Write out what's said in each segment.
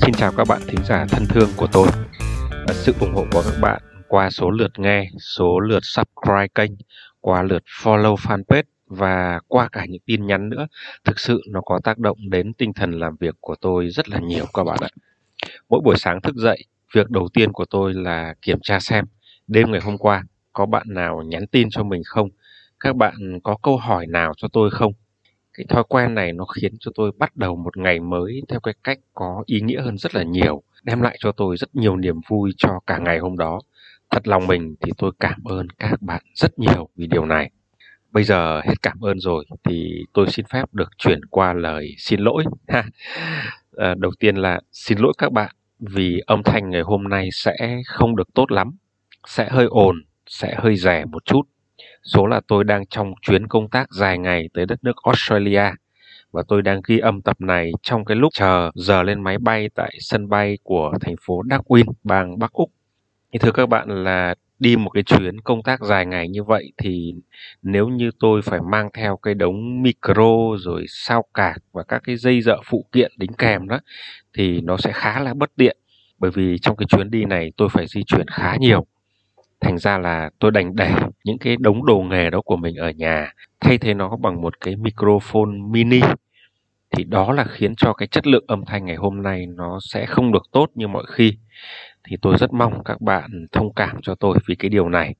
Xin chào các bạn thính giả thân thương của tôi. Sự ủng hộ của các bạn qua số lượt nghe, số lượt subscribe kênh, qua lượt follow fanpage và qua cả những tin nhắn nữa thực sự nó có tác động đến tinh thần làm việc của tôi rất là nhiều các bạn ạ mỗi buổi sáng thức dậy việc đầu tiên của tôi là kiểm tra xem đêm ngày hôm qua có bạn nào nhắn tin cho mình không? Các bạn có câu hỏi nào cho tôi không? Cái thói quen này nó khiến cho tôi bắt đầu một ngày mới theo cái cách có ý nghĩa hơn rất là nhiều đem lại cho tôi rất nhiều niềm vui cho cả ngày hôm đó. Thật lòng mình thì tôi cảm ơn các bạn rất nhiều vì điều này. Bây giờ hết cảm ơn rồi thì tôi xin phép được chuyển qua lời xin lỗi. à, đầu tiên là xin lỗi các bạn vì âm thanh ngày hôm nay sẽ không được tốt lắm, sẽ hơi ồn, sẽ hơi rẻ một chút. Số là tôi đang trong chuyến công tác dài ngày tới đất nước Australia và tôi đang ghi âm tập này trong cái lúc chờ giờ lên máy bay tại sân bay của thành phố Darwin, bang Bắc Úc. Thì thưa các bạn là đi một cái chuyến công tác dài ngày như vậy thì nếu như tôi phải mang theo cái đống micro rồi sao cạc và các cái dây dợ phụ kiện đính kèm đó thì nó sẽ khá là bất tiện bởi vì trong cái chuyến đi này tôi phải di chuyển khá nhiều thành ra là tôi đành để những cái đống đồ nghề đó của mình ở nhà thay thế nó bằng một cái microphone mini thì đó là khiến cho cái chất lượng âm thanh ngày hôm nay nó sẽ không được tốt như mọi khi thì tôi rất mong các bạn thông cảm cho tôi vì cái điều này.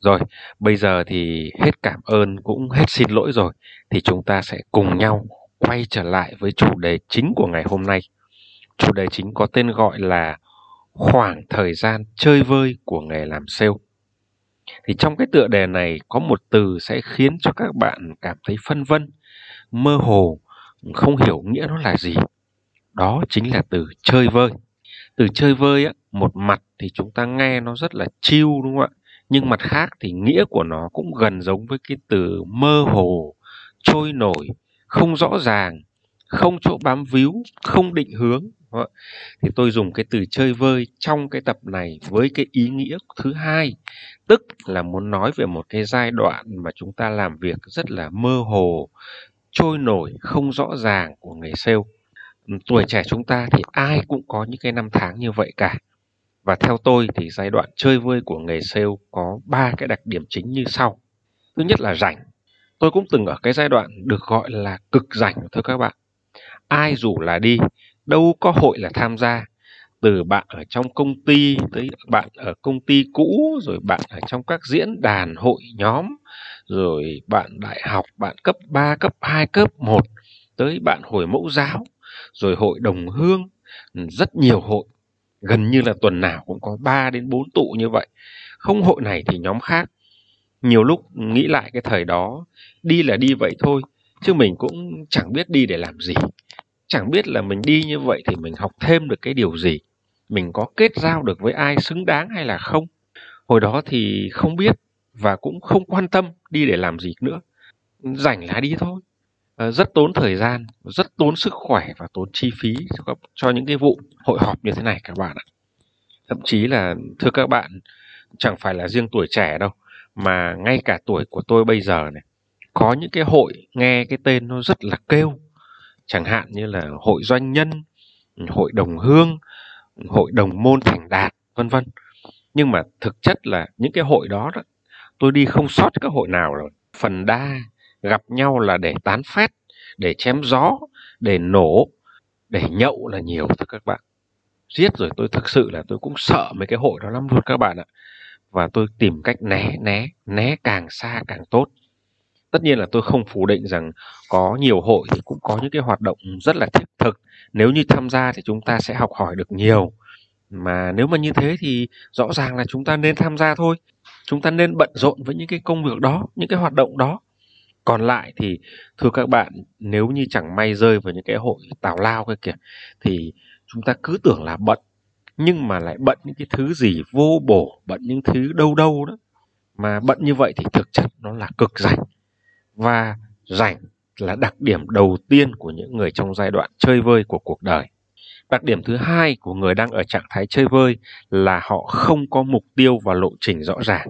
Rồi, bây giờ thì hết cảm ơn cũng hết xin lỗi rồi thì chúng ta sẽ cùng nhau quay trở lại với chủ đề chính của ngày hôm nay. Chủ đề chính có tên gọi là khoảng thời gian chơi vơi của nghề làm sale. Thì trong cái tựa đề này có một từ sẽ khiến cho các bạn cảm thấy phân vân, mơ hồ, không hiểu nghĩa nó là gì. Đó chính là từ chơi vơi từ chơi vơi á một mặt thì chúng ta nghe nó rất là chiêu đúng không ạ nhưng mặt khác thì nghĩa của nó cũng gần giống với cái từ mơ hồ trôi nổi không rõ ràng không chỗ bám víu không định hướng thì tôi dùng cái từ chơi vơi trong cái tập này với cái ý nghĩa thứ hai, tức là muốn nói về một cái giai đoạn mà chúng ta làm việc rất là mơ hồ, trôi nổi, không rõ ràng của nghề sale. Tuổi trẻ chúng ta thì ai cũng có những cái năm tháng như vậy cả. Và theo tôi thì giai đoạn chơi vơi của nghề sale có ba cái đặc điểm chính như sau. Thứ nhất là rảnh. Tôi cũng từng ở cái giai đoạn được gọi là cực rảnh thôi các bạn. Ai rủ là đi đâu có hội là tham gia. Từ bạn ở trong công ty tới bạn ở công ty cũ rồi bạn ở trong các diễn đàn hội nhóm rồi bạn đại học bạn cấp 3, cấp 2, cấp 1 tới bạn hồi mẫu giáo rồi hội đồng hương rất nhiều hội. Gần như là tuần nào cũng có 3 đến 4 tụ như vậy. Không hội này thì nhóm khác. Nhiều lúc nghĩ lại cái thời đó đi là đi vậy thôi chứ mình cũng chẳng biết đi để làm gì chẳng biết là mình đi như vậy thì mình học thêm được cái điều gì? Mình có kết giao được với ai xứng đáng hay là không? Hồi đó thì không biết và cũng không quan tâm đi để làm gì nữa. Rảnh là đi thôi. Ờ, rất tốn thời gian, rất tốn sức khỏe và tốn chi phí cho, cho những cái vụ hội họp như thế này các bạn ạ. Thậm chí là thưa các bạn, chẳng phải là riêng tuổi trẻ đâu, mà ngay cả tuổi của tôi bây giờ này, có những cái hội nghe cái tên nó rất là kêu, chẳng hạn như là hội doanh nhân, hội đồng hương, hội đồng môn thành đạt, vân vân. Nhưng mà thực chất là những cái hội đó, đó tôi đi không sót các hội nào rồi. Phần đa gặp nhau là để tán phét để chém gió để nổ để nhậu là nhiều thưa các bạn giết rồi tôi thực sự là tôi cũng sợ mấy cái hội đó lắm luôn các bạn ạ và tôi tìm cách né né né càng xa càng tốt tất nhiên là tôi không phủ định rằng có nhiều hội thì cũng có những cái hoạt động rất là thiết thực. Nếu như tham gia thì chúng ta sẽ học hỏi được nhiều. Mà nếu mà như thế thì rõ ràng là chúng ta nên tham gia thôi. Chúng ta nên bận rộn với những cái công việc đó, những cái hoạt động đó. Còn lại thì, thưa các bạn, nếu như chẳng may rơi vào những cái hội tào lao cái kìa, thì chúng ta cứ tưởng là bận, nhưng mà lại bận những cái thứ gì vô bổ, bận những thứ đâu đâu đó. Mà bận như vậy thì thực chất nó là cực rảnh và rảnh là đặc điểm đầu tiên của những người trong giai đoạn chơi vơi của cuộc đời đặc điểm thứ hai của người đang ở trạng thái chơi vơi là họ không có mục tiêu và lộ trình rõ ràng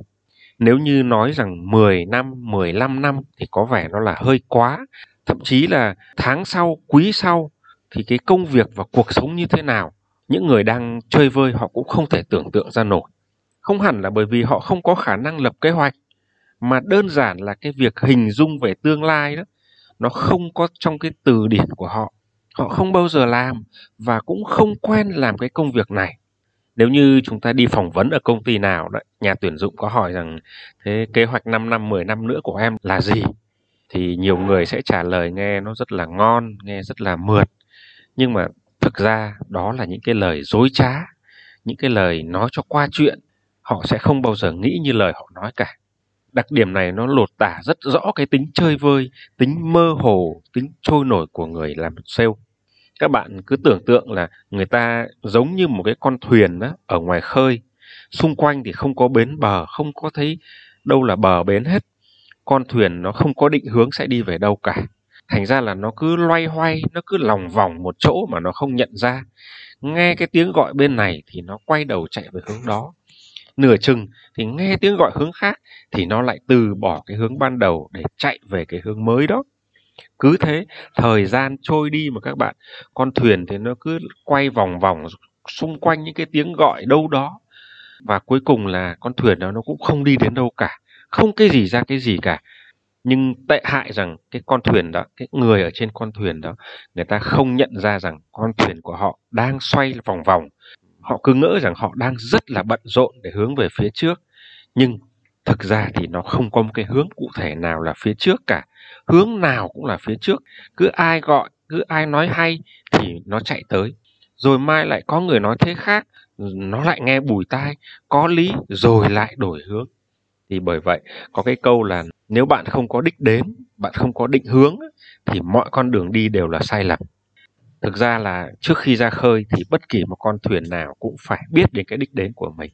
Nếu như nói rằng 10 năm, 15 năm thì có vẻ nó là hơi quá. Thậm chí là tháng sau, quý sau thì cái công việc và cuộc sống như thế nào những người đang chơi vơi họ cũng không thể tưởng tượng ra nổi. Không hẳn là bởi vì họ không có khả năng lập kế hoạch mà đơn giản là cái việc hình dung về tương lai đó nó không có trong cái từ điển của họ. Họ không bao giờ làm và cũng không quen làm cái công việc này. Nếu như chúng ta đi phỏng vấn ở công ty nào đó, nhà tuyển dụng có hỏi rằng thế kế hoạch 5 năm, 10 năm nữa của em là gì? Thì nhiều người sẽ trả lời nghe nó rất là ngon, nghe rất là mượt. Nhưng mà thực ra đó là những cái lời dối trá, những cái lời nói cho qua chuyện. Họ sẽ không bao giờ nghĩ như lời họ nói cả. Đặc điểm này nó lột tả rất rõ cái tính chơi vơi, tính mơ hồ, tính trôi nổi của người làm sale. Các bạn cứ tưởng tượng là người ta giống như một cái con thuyền đó ở ngoài khơi. Xung quanh thì không có bến bờ không có thấy đâu là bờ bến hết. Con thuyền nó không có định hướng sẽ đi về đâu cả. Thành ra là nó cứ loay hoay nó cứ lòng vòng một chỗ mà nó không nhận ra. Nghe cái tiếng gọi bên này thì nó quay đầu chạy về hướng đó nửa chừng thì nghe tiếng gọi hướng khác thì nó lại từ bỏ cái hướng ban đầu để chạy về cái hướng mới đó. Cứ thế, thời gian trôi đi mà các bạn, con thuyền thì nó cứ quay vòng vòng xung quanh những cái tiếng gọi đâu đó. Và cuối cùng là con thuyền đó nó cũng không đi đến đâu cả, không cái gì ra cái gì cả. Nhưng tệ hại rằng cái con thuyền đó, cái người ở trên con thuyền đó, người ta không nhận ra rằng con thuyền của họ đang xoay vòng vòng họ cứ ngỡ rằng họ đang rất là bận rộn để hướng về phía trước. Nhưng thực ra thì nó không có một cái hướng cụ thể nào là phía trước cả. Hướng nào cũng là phía trước. Cứ ai gọi, cứ ai nói hay thì nó chạy tới. Rồi mai lại có người nói thế khác, nó lại nghe bùi tai, có lý rồi lại đổi hướng. Thì bởi vậy, có cái câu là nếu bạn không có đích đến, bạn không có định hướng thì mọi con đường đi đều là sai lầm thực ra là trước khi ra khơi thì bất kỳ một con thuyền nào cũng phải biết đến cái đích đến của mình.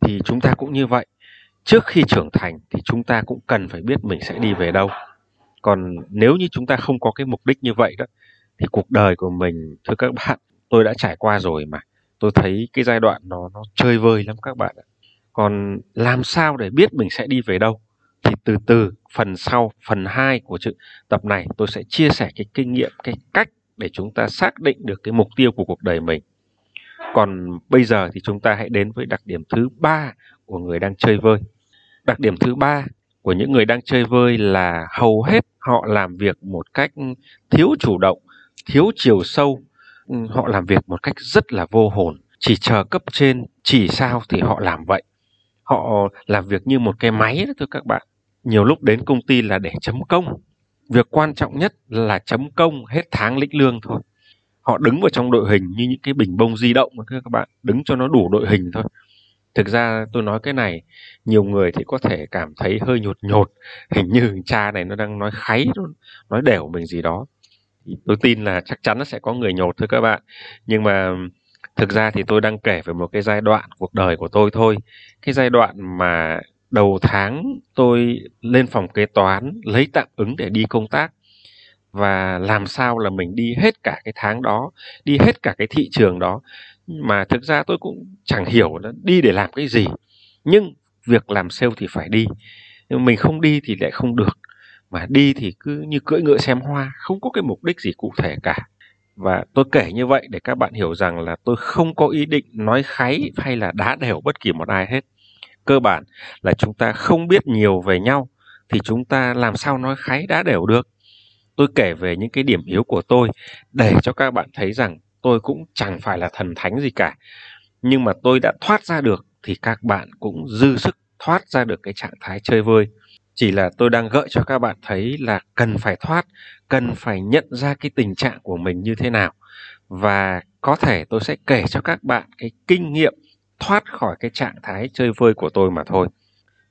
Thì chúng ta cũng như vậy. Trước khi trưởng thành thì chúng ta cũng cần phải biết mình sẽ đi về đâu. Còn nếu như chúng ta không có cái mục đích như vậy đó, thì cuộc đời của mình, thưa các bạn, tôi đã trải qua rồi mà. Tôi thấy cái giai đoạn nó nó chơi vơi lắm các bạn ạ. Còn làm sao để biết mình sẽ đi về đâu? Thì từ từ, phần sau, phần 2 của chữ tập này tôi sẽ chia sẻ cái kinh nghiệm, cái cách để chúng ta xác định được cái mục tiêu của cuộc đời mình. Còn bây giờ thì chúng ta hãy đến với đặc điểm thứ ba của người đang chơi vơi. Đặc điểm thứ ba của những người đang chơi vơi là hầu hết họ làm việc một cách thiếu chủ động, thiếu chiều sâu. Ừ, họ làm việc một cách rất là vô hồn. Chỉ chờ cấp trên, chỉ sao thì họ làm vậy. Họ làm việc như một cái máy đó thưa các bạn. Nhiều lúc đến công ty là để chấm công việc quan trọng nhất là chấm công hết tháng lĩnh lương thôi. Họ đứng vào trong đội hình như những cái bình bông di động các bạn. Đứng cho nó đủ đội hình thôi. Thực ra tôi nói cái này, nhiều người thì có thể cảm thấy hơi nhột nhột. Hình như cha này nó đang nói kháy nói đẻo mình gì đó. Tôi tin là chắc chắn nó sẽ có người nhột thôi, các bạn. Nhưng mà thực ra thì tôi đang kể về một cái giai đoạn cuộc đời của tôi thôi. Cái giai đoạn mà đầu tháng tôi lên phòng kế toán, lấy tạm ứng để đi công tác. Và làm sao là mình đi hết cả cái tháng đó, đi hết cả cái thị trường đó. Mà thực ra tôi cũng chẳng hiểu là đi để làm cái gì. Nhưng việc làm sale thì phải đi. Nhưng mình không đi thì lại không được. Mà đi thì cứ như cưỡi ngựa xem hoa, không có cái mục đích gì cụ thể cả. Và tôi kể như vậy để các bạn hiểu rằng là tôi không có ý định nói kháy hay là đá đều bất kỳ một ai hết cơ bản là chúng ta không biết nhiều về nhau, thì chúng ta làm sao nói kháy đá đều được. Tôi kể về những cái điểm yếu của tôi để cho các bạn thấy rằng tôi cũng chẳng phải là thần thánh gì cả. Nhưng mà tôi đã thoát ra được thì các bạn cũng dư sức thoát ra được cái trạng thái chơi vơi. Chỉ là tôi đang gợi cho các bạn thấy là cần phải thoát, cần phải nhận ra cái tình trạng của mình như thế nào. Và có thể tôi sẽ kể cho các bạn cái kinh nghiệm thoát khỏi cái trạng thái chơi vơi của tôi mà thôi.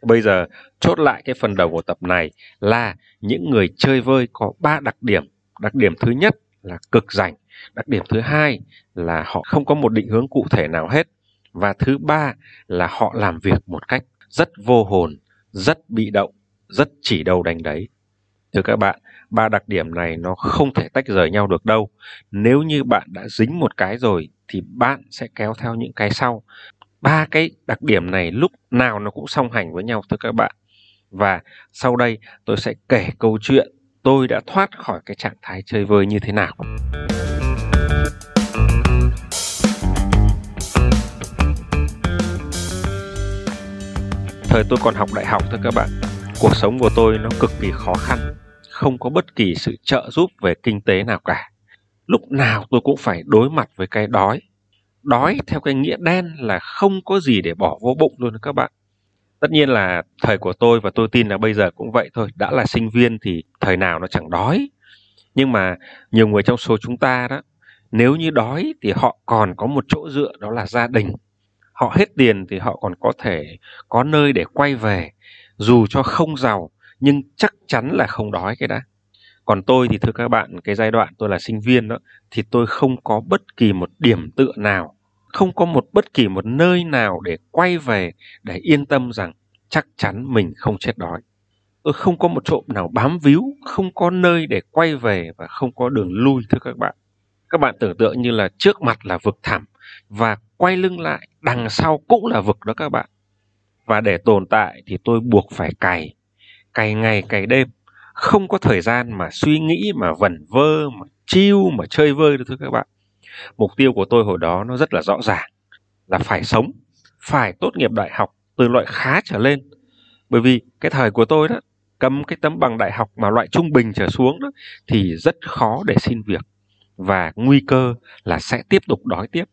Bây giờ, chốt lại cái phần đầu của tập này là những người chơi vơi có ba đặc điểm. Đặc điểm thứ nhất là cực rảnh, đặc điểm thứ hai là họ không có một định hướng cụ thể nào hết, và thứ ba là họ làm việc một cách rất vô hồn, rất bị động, rất chỉ đầu đánh đấy. Thưa các bạn, ba đặc điểm này nó không thể tách rời nhau được đâu. Nếu như bạn đã dính một cái rồi thì bạn sẽ kéo theo những cái sau ba cái đặc điểm này lúc nào nó cũng song hành với nhau, thưa các bạn. Và sau đây tôi sẽ kể câu chuyện tôi đã thoát khỏi cái trạng thái chơi vơi như thế nào. Thời tôi còn học đại học thôi các bạn, cuộc sống của tôi nó cực kỳ khó khăn, không có bất kỳ sự trợ giúp về kinh tế nào cả. Lúc nào tôi cũng phải đối mặt với cái đói đói theo cái nghĩa đen là không có gì để bỏ vô bụng luôn các bạn. Tất nhiên là thời của tôi và tôi tin là bây giờ cũng vậy thôi, đã là sinh viên thì thời nào nó chẳng đói. Nhưng mà nhiều người trong số chúng ta đó, nếu như đói thì họ còn có một chỗ dựa, đó là gia đình. Họ hết tiền thì họ còn có thể có nơi để quay về, dù cho không giàu, nhưng chắc chắn là không đói cái đã còn tôi thì thưa các bạn, cái giai đoạn tôi là sinh viên đó, thì tôi không có bất kỳ một điểm tựa nào, không có một bất kỳ một nơi nào để quay về để yên tâm rằng chắc chắn mình không chết đói. Tôi không có một chỗ nào bám víu, không có nơi để quay về và không có đường lui, thưa các bạn. Các bạn tưởng tượng như là trước mặt là vực thẳm và quay lưng lại, đằng sau cũng là vực đó các bạn. Và để tồn tại thì tôi buộc phải cày cày ngày, cày đêm không có thời gian mà suy nghĩ, mà vẩn vơ, mà chiêu mà chơi vơi được thưa các bạn. Mục tiêu của tôi hồi đó nó rất là rõ ràng, là phải sống, phải tốt nghiệp đại học từ loại khá trở lên. Bởi vì cái thời của tôi đó, cầm cái tấm bằng đại học mà loại trung bình trở xuống đó, thì rất khó để xin việc. Và nguy cơ là sẽ tiếp tục đói tiếp.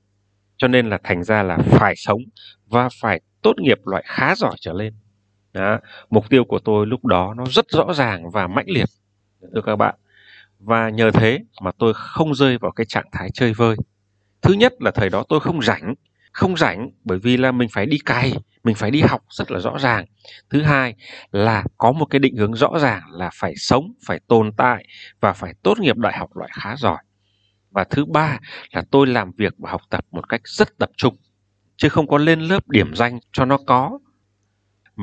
Cho nên là thành ra là phải sống và phải tốt nghiệp loại khá giỏi trở lên đó. mục tiêu của tôi lúc đó nó rất rõ ràng và mãnh liệt, thưa các bạn. Và nhờ thế mà tôi không rơi vào cái trạng thái chơi vơi. Thứ nhất là thời đó tôi không rảnh không rảnh bởi vì là mình phải đi cày, mình phải đi học rất là rõ ràng. Thứ hai là có một cái định hướng rõ ràng là phải sống, phải tồn tại và phải tốt nghiệp đại học loại khá giỏi. Và thứ ba là tôi làm việc và học tập một cách rất tập trung, chứ không có lên lớp điểm danh cho nó có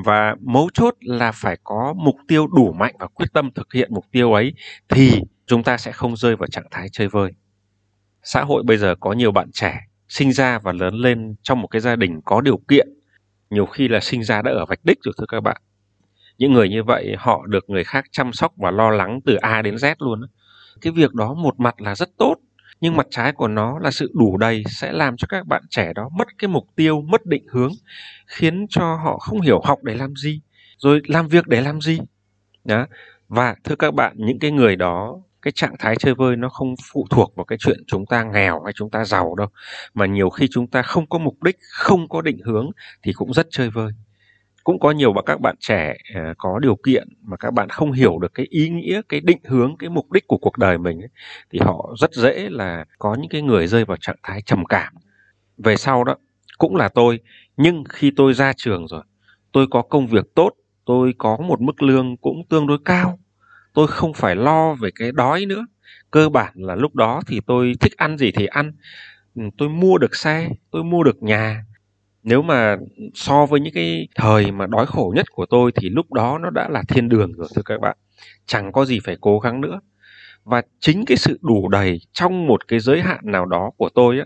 và mấu chốt là phải có mục tiêu đủ mạnh và quyết tâm thực hiện mục tiêu ấy thì chúng ta sẽ không rơi vào trạng thái chơi vơi. Xã hội bây giờ có nhiều bạn trẻ sinh ra và lớn lên trong một cái gia đình có điều kiện, nhiều khi là sinh ra đã ở vạch đích rồi thưa các bạn. Những người như vậy họ được người khác chăm sóc và lo lắng từ A đến Z luôn cái việc đó một mặt là rất tốt nhưng mặt trái của nó là sự đủ đầy sẽ làm cho các bạn trẻ đó mất cái mục tiêu, mất định hướng, khiến cho họ không hiểu học để làm gì, rồi làm việc để làm gì. Đó. Và thưa các bạn, những cái người đó, cái trạng thái chơi vơi nó không phụ thuộc vào cái chuyện chúng ta nghèo hay chúng ta giàu đâu, mà nhiều khi chúng ta không có mục đích, không có định hướng thì cũng rất chơi vơi cũng có nhiều các bạn trẻ à, có điều kiện mà các bạn không hiểu được cái ý nghĩa cái định hướng cái mục đích của cuộc đời mình ấy, thì họ rất dễ là có những cái người rơi vào trạng thái trầm cảm. Về sau đó cũng là tôi nhưng khi tôi ra trường rồi tôi có công việc tốt tôi có một mức lương cũng tương đối cao tôi không phải lo về cái đói nữa. Cơ bản là lúc đó thì tôi thích ăn gì thì ăn. Ừ, tôi mua được xe tôi mua được nhà nếu mà so với những cái thời mà đói khổ nhất của tôi thì lúc đó nó đã là thiên đường rồi, thưa các bạn. Chẳng có gì phải cố gắng nữa. Và chính cái sự đủ đầy trong một cái giới hạn nào đó của tôi á,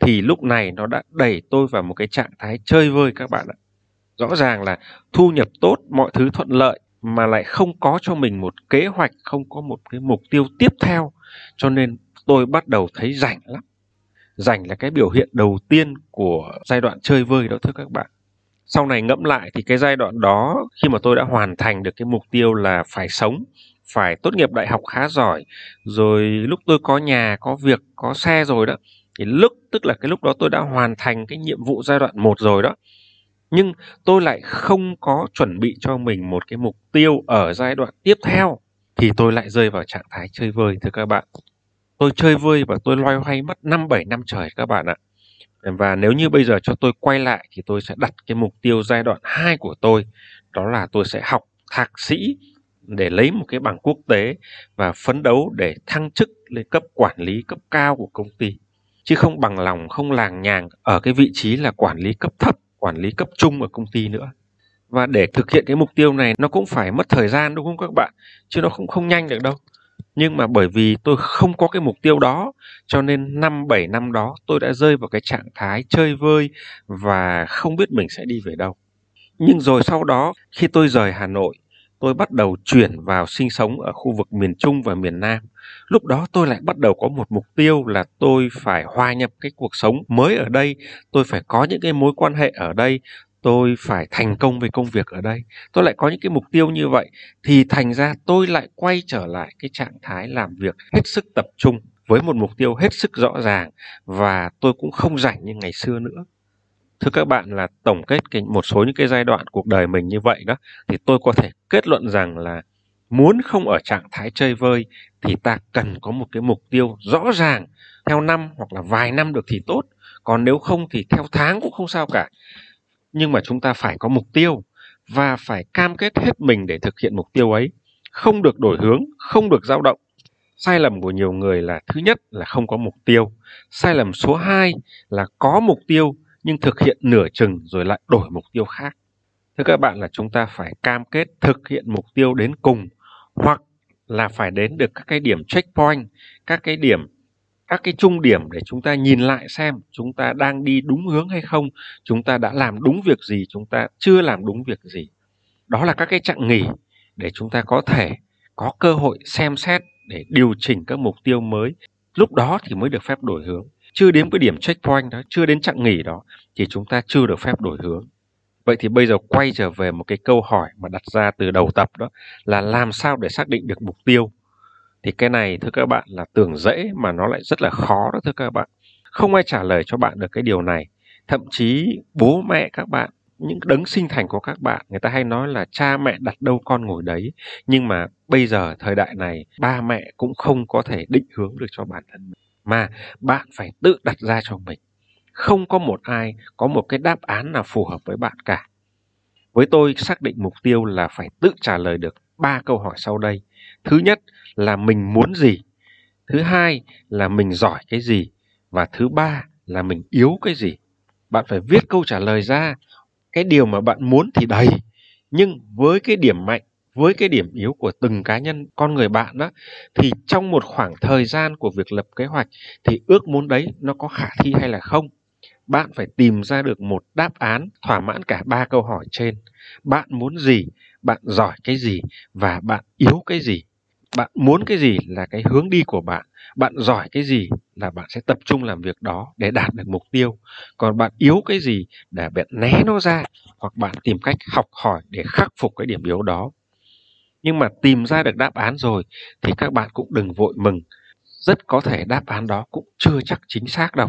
thì lúc này nó đã đẩy tôi vào một cái trạng thái chơi vơi các bạn ạ. Rõ ràng là thu nhập tốt, mọi thứ thuận lợi mà lại không có cho mình một kế hoạch, không có một cái mục tiêu tiếp theo. Cho nên tôi bắt đầu thấy rảnh lắm rảnh là cái biểu hiện đầu tiên của giai đoạn chơi vơi đó, thưa các bạn. Sau này ngẫm lại thì cái giai đoạn đó, khi mà tôi đã hoàn thành được cái mục tiêu là phải sống, phải tốt nghiệp đại học khá giỏi, rồi lúc tôi có nhà, có việc, có xe rồi đó, thì lúc, tức là cái lúc đó tôi đã hoàn thành cái nhiệm vụ giai đoạn một rồi đó. Nhưng tôi lại không có chuẩn bị cho mình một cái mục tiêu ở giai đoạn tiếp theo, thì tôi lại rơi vào trạng thái chơi vơi, thưa các bạn tôi chơi vơi và tôi loay hoay mất năm, bảy năm trời các bạn ạ. Và nếu như bây giờ cho tôi quay lại thì tôi sẽ đặt cái mục tiêu giai đoạn 2 của tôi, đó là tôi sẽ học thạc sĩ để lấy một cái bằng quốc tế và phấn đấu để thăng chức lên cấp quản lý cấp cao của công ty. Chứ không bằng lòng, không làng nhàng ở cái vị trí là quản lý cấp thấp, quản lý cấp trung ở công ty nữa. Và để thực hiện cái mục tiêu này nó cũng phải mất thời gian, đúng không các bạn? Chứ nó không không nhanh được đâu nhưng mà bởi vì tôi không có cái mục tiêu đó cho nên năm bảy năm đó tôi đã rơi vào cái trạng thái chơi vơi và không biết mình sẽ đi về đâu. Nhưng rồi sau đó khi tôi rời hà nội tôi bắt đầu chuyển vào sinh sống ở khu vực miền Trung và miền Nam. Lúc đó tôi lại bắt đầu có một mục tiêu là tôi phải hòa nhập cái cuộc sống mới ở đây, tôi phải có những cái mối quan hệ ở đây, tôi phải thành công về công việc ở đây. Tôi lại có những cái mục tiêu như vậy, thì thành ra tôi lại quay trở lại cái trạng thái làm việc hết sức tập trung với một mục tiêu hết sức rõ ràng và tôi cũng không rảnh như ngày xưa nữa. Thưa các bạn là tổng kết cái, một số những cái giai đoạn cuộc đời mình như vậy đó, thì tôi có thể kết luận rằng là muốn không ở trạng thái chơi vơi thì ta cần có một cái mục tiêu rõ ràng, theo năm hoặc là vài năm được thì tốt. Còn nếu không thì theo tháng cũng không sao cả nhưng mà chúng ta phải có mục tiêu và phải cam kết hết mình để thực hiện mục tiêu ấy. Không được đổi hướng không được dao động. Sai lầm của nhiều người là thứ nhất là không có mục tiêu. Sai lầm số 2 là có mục tiêu nhưng thực hiện nửa chừng rồi lại đổi mục tiêu khác. Thưa các bạn là chúng ta phải cam kết thực hiện mục tiêu đến cùng hoặc là phải đến được các cái điểm checkpoint, các cái điểm các cái trung điểm để chúng ta nhìn lại xem chúng ta đang đi đúng hướng hay không, chúng ta đã làm đúng việc gì, chúng ta chưa làm đúng việc gì. Đó là các cái chặng nghỉ để chúng ta có thể có cơ hội xem xét để điều chỉnh các mục tiêu mới. Lúc đó thì mới được phép đổi hướng chưa đến cái điểm checkpoint đó, chưa đến chặng nghỉ đó thì chúng ta chưa được phép đổi hướng. Vậy thì bây giờ quay trở về một cái câu hỏi mà đặt ra từ đầu tập đó là làm sao để xác định được mục tiêu. Thì cái này, thưa các bạn, là tưởng dễ mà nó lại rất là khó đó, thưa các bạn. Không ai trả lời cho bạn được cái điều này. Thậm chí bố mẹ các bạn, những đấng sinh thành của các bạn, người ta hay nói là cha mẹ đặt đâu con ngồi đấy nhưng mà bây giờ, thời đại này, ba mẹ cũng không có thể định hướng được cho bản thân mình mà bạn phải tự đặt ra cho mình. Không có một ai có một cái đáp án nào phù hợp với bạn cả. Với tôi, xác định mục tiêu là phải tự trả lời được ba câu hỏi sau đây. Thứ nhất là mình muốn gì? Thứ hai là mình giỏi cái gì? Và thứ ba là mình yếu cái gì? Bạn phải viết câu trả lời ra. Cái điều mà bạn muốn thì đầy, nhưng với cái điểm mạnh với cái điểm yếu của từng cá nhân con người bạn đó thì trong một khoảng thời gian của việc lập kế hoạch thì ước muốn đấy nó có khả thi hay là không bạn phải tìm ra được một đáp án thỏa mãn cả ba câu hỏi trên bạn muốn gì bạn giỏi cái gì và bạn yếu cái gì bạn muốn cái gì là cái hướng đi của bạn bạn giỏi cái gì là bạn sẽ tập trung làm việc đó để đạt được mục tiêu. Còn bạn yếu cái gì để bạn né nó ra hoặc bạn tìm cách học hỏi để khắc phục cái điểm yếu đó. Nhưng mà tìm ra được đáp án rồi thì các bạn cũng đừng vội mừng. Rất có thể đáp án đó cũng chưa chắc chính xác đâu.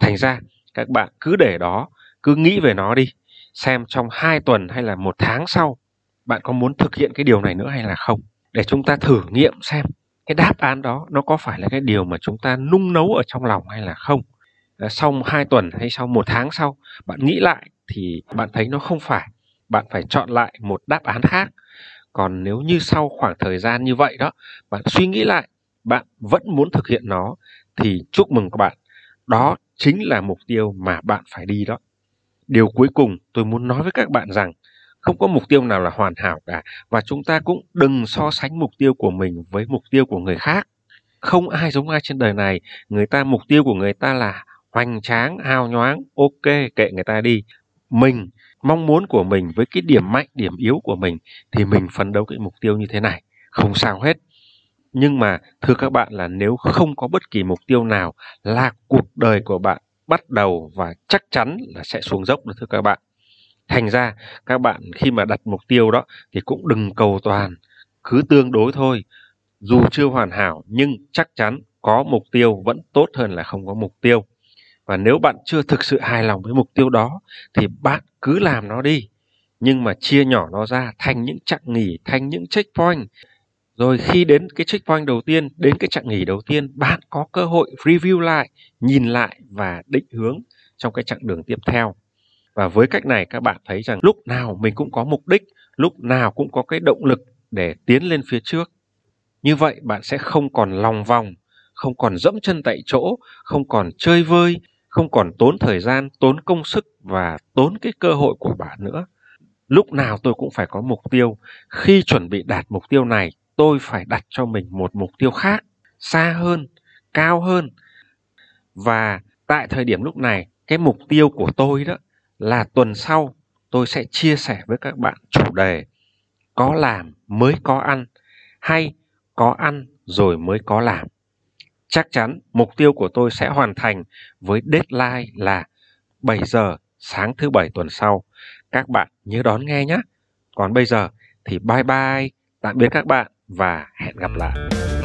Thành ra, các bạn cứ để đó, cứ nghĩ về nó đi. Xem trong hai tuần hay là một tháng sau, bạn có muốn thực hiện cái điều này nữa hay là không? Để chúng ta thử nghiệm xem cái đáp án đó nó có phải là cái điều mà chúng ta nung nấu ở trong lòng hay là không. Ờ, sau hai tuần hay sau một tháng sau, bạn nghĩ lại thì bạn thấy nó không phải. Bạn phải chọn lại một đáp án khác. Còn nếu như sau khoảng thời gian như vậy đó, bạn suy nghĩ lại, bạn vẫn muốn thực hiện nó, thì chúc mừng các bạn. Đó chính là mục tiêu mà bạn phải đi đó. Điều cuối cùng tôi muốn nói với các bạn rằng không có mục tiêu nào là hoàn hảo cả, và chúng ta cũng đừng so sánh mục tiêu của mình với mục tiêu của người khác. Không ai giống ai trên đời này, người ta, mục tiêu của người ta là hoành tráng, hào nhoáng, ok, kệ người ta đi. Mình, mong muốn của mình với cái điểm mạnh, điểm yếu của mình thì mình phấn đấu cái mục tiêu như thế này. Không sao hết. Nhưng mà, thưa các bạn, là nếu không có bất kỳ mục tiêu nào là cuộc đời của bạn bắt đầu và chắc chắn là sẽ xuống dốc đó, thưa các bạn thành ra, các bạn khi mà đặt mục tiêu đó thì cũng đừng cầu toàn, cứ tương đối thôi. Dù chưa hoàn hảo, nhưng chắc chắn có mục tiêu vẫn tốt hơn là không có mục tiêu. Và nếu bạn chưa thực sự hài lòng với mục tiêu đó, thì bạn cứ làm nó đi. Nhưng mà chia nhỏ nó ra thành những chặng nghỉ, thành những checkpoint rồi khi đến cái checkpoint đầu tiên, đến cái chặng nghỉ đầu tiên, bạn có cơ hội review lại, nhìn lại và định hướng trong cái chặng đường tiếp theo và với cách này các bạn thấy rằng lúc nào mình cũng có mục đích lúc nào cũng có cái động lực để tiến lên phía trước như vậy bạn sẽ không còn lòng vòng không còn dẫm chân tại chỗ không còn chơi vơi không còn tốn thời gian, tốn công sức và tốn cái cơ hội của bạn nữa. Lúc nào tôi cũng phải có mục tiêu. Khi chuẩn bị đạt mục tiêu này tôi phải đặt cho mình một mục tiêu khác, xa hơn, cao hơn. Và tại thời điểm lúc này, cái mục tiêu của tôi đó là tuần sau tôi sẽ chia sẻ với các bạn chủ đề có làm mới có ăn hay có ăn rồi mới có làm. Chắc chắn mục tiêu của tôi sẽ hoàn thành với deadline là 7 giờ sáng thứ bảy tuần sau. Các bạn nhớ đón nghe nhé. Còn bây giờ thì bye bye, tạm biệt các bạn và hẹn gặp lại.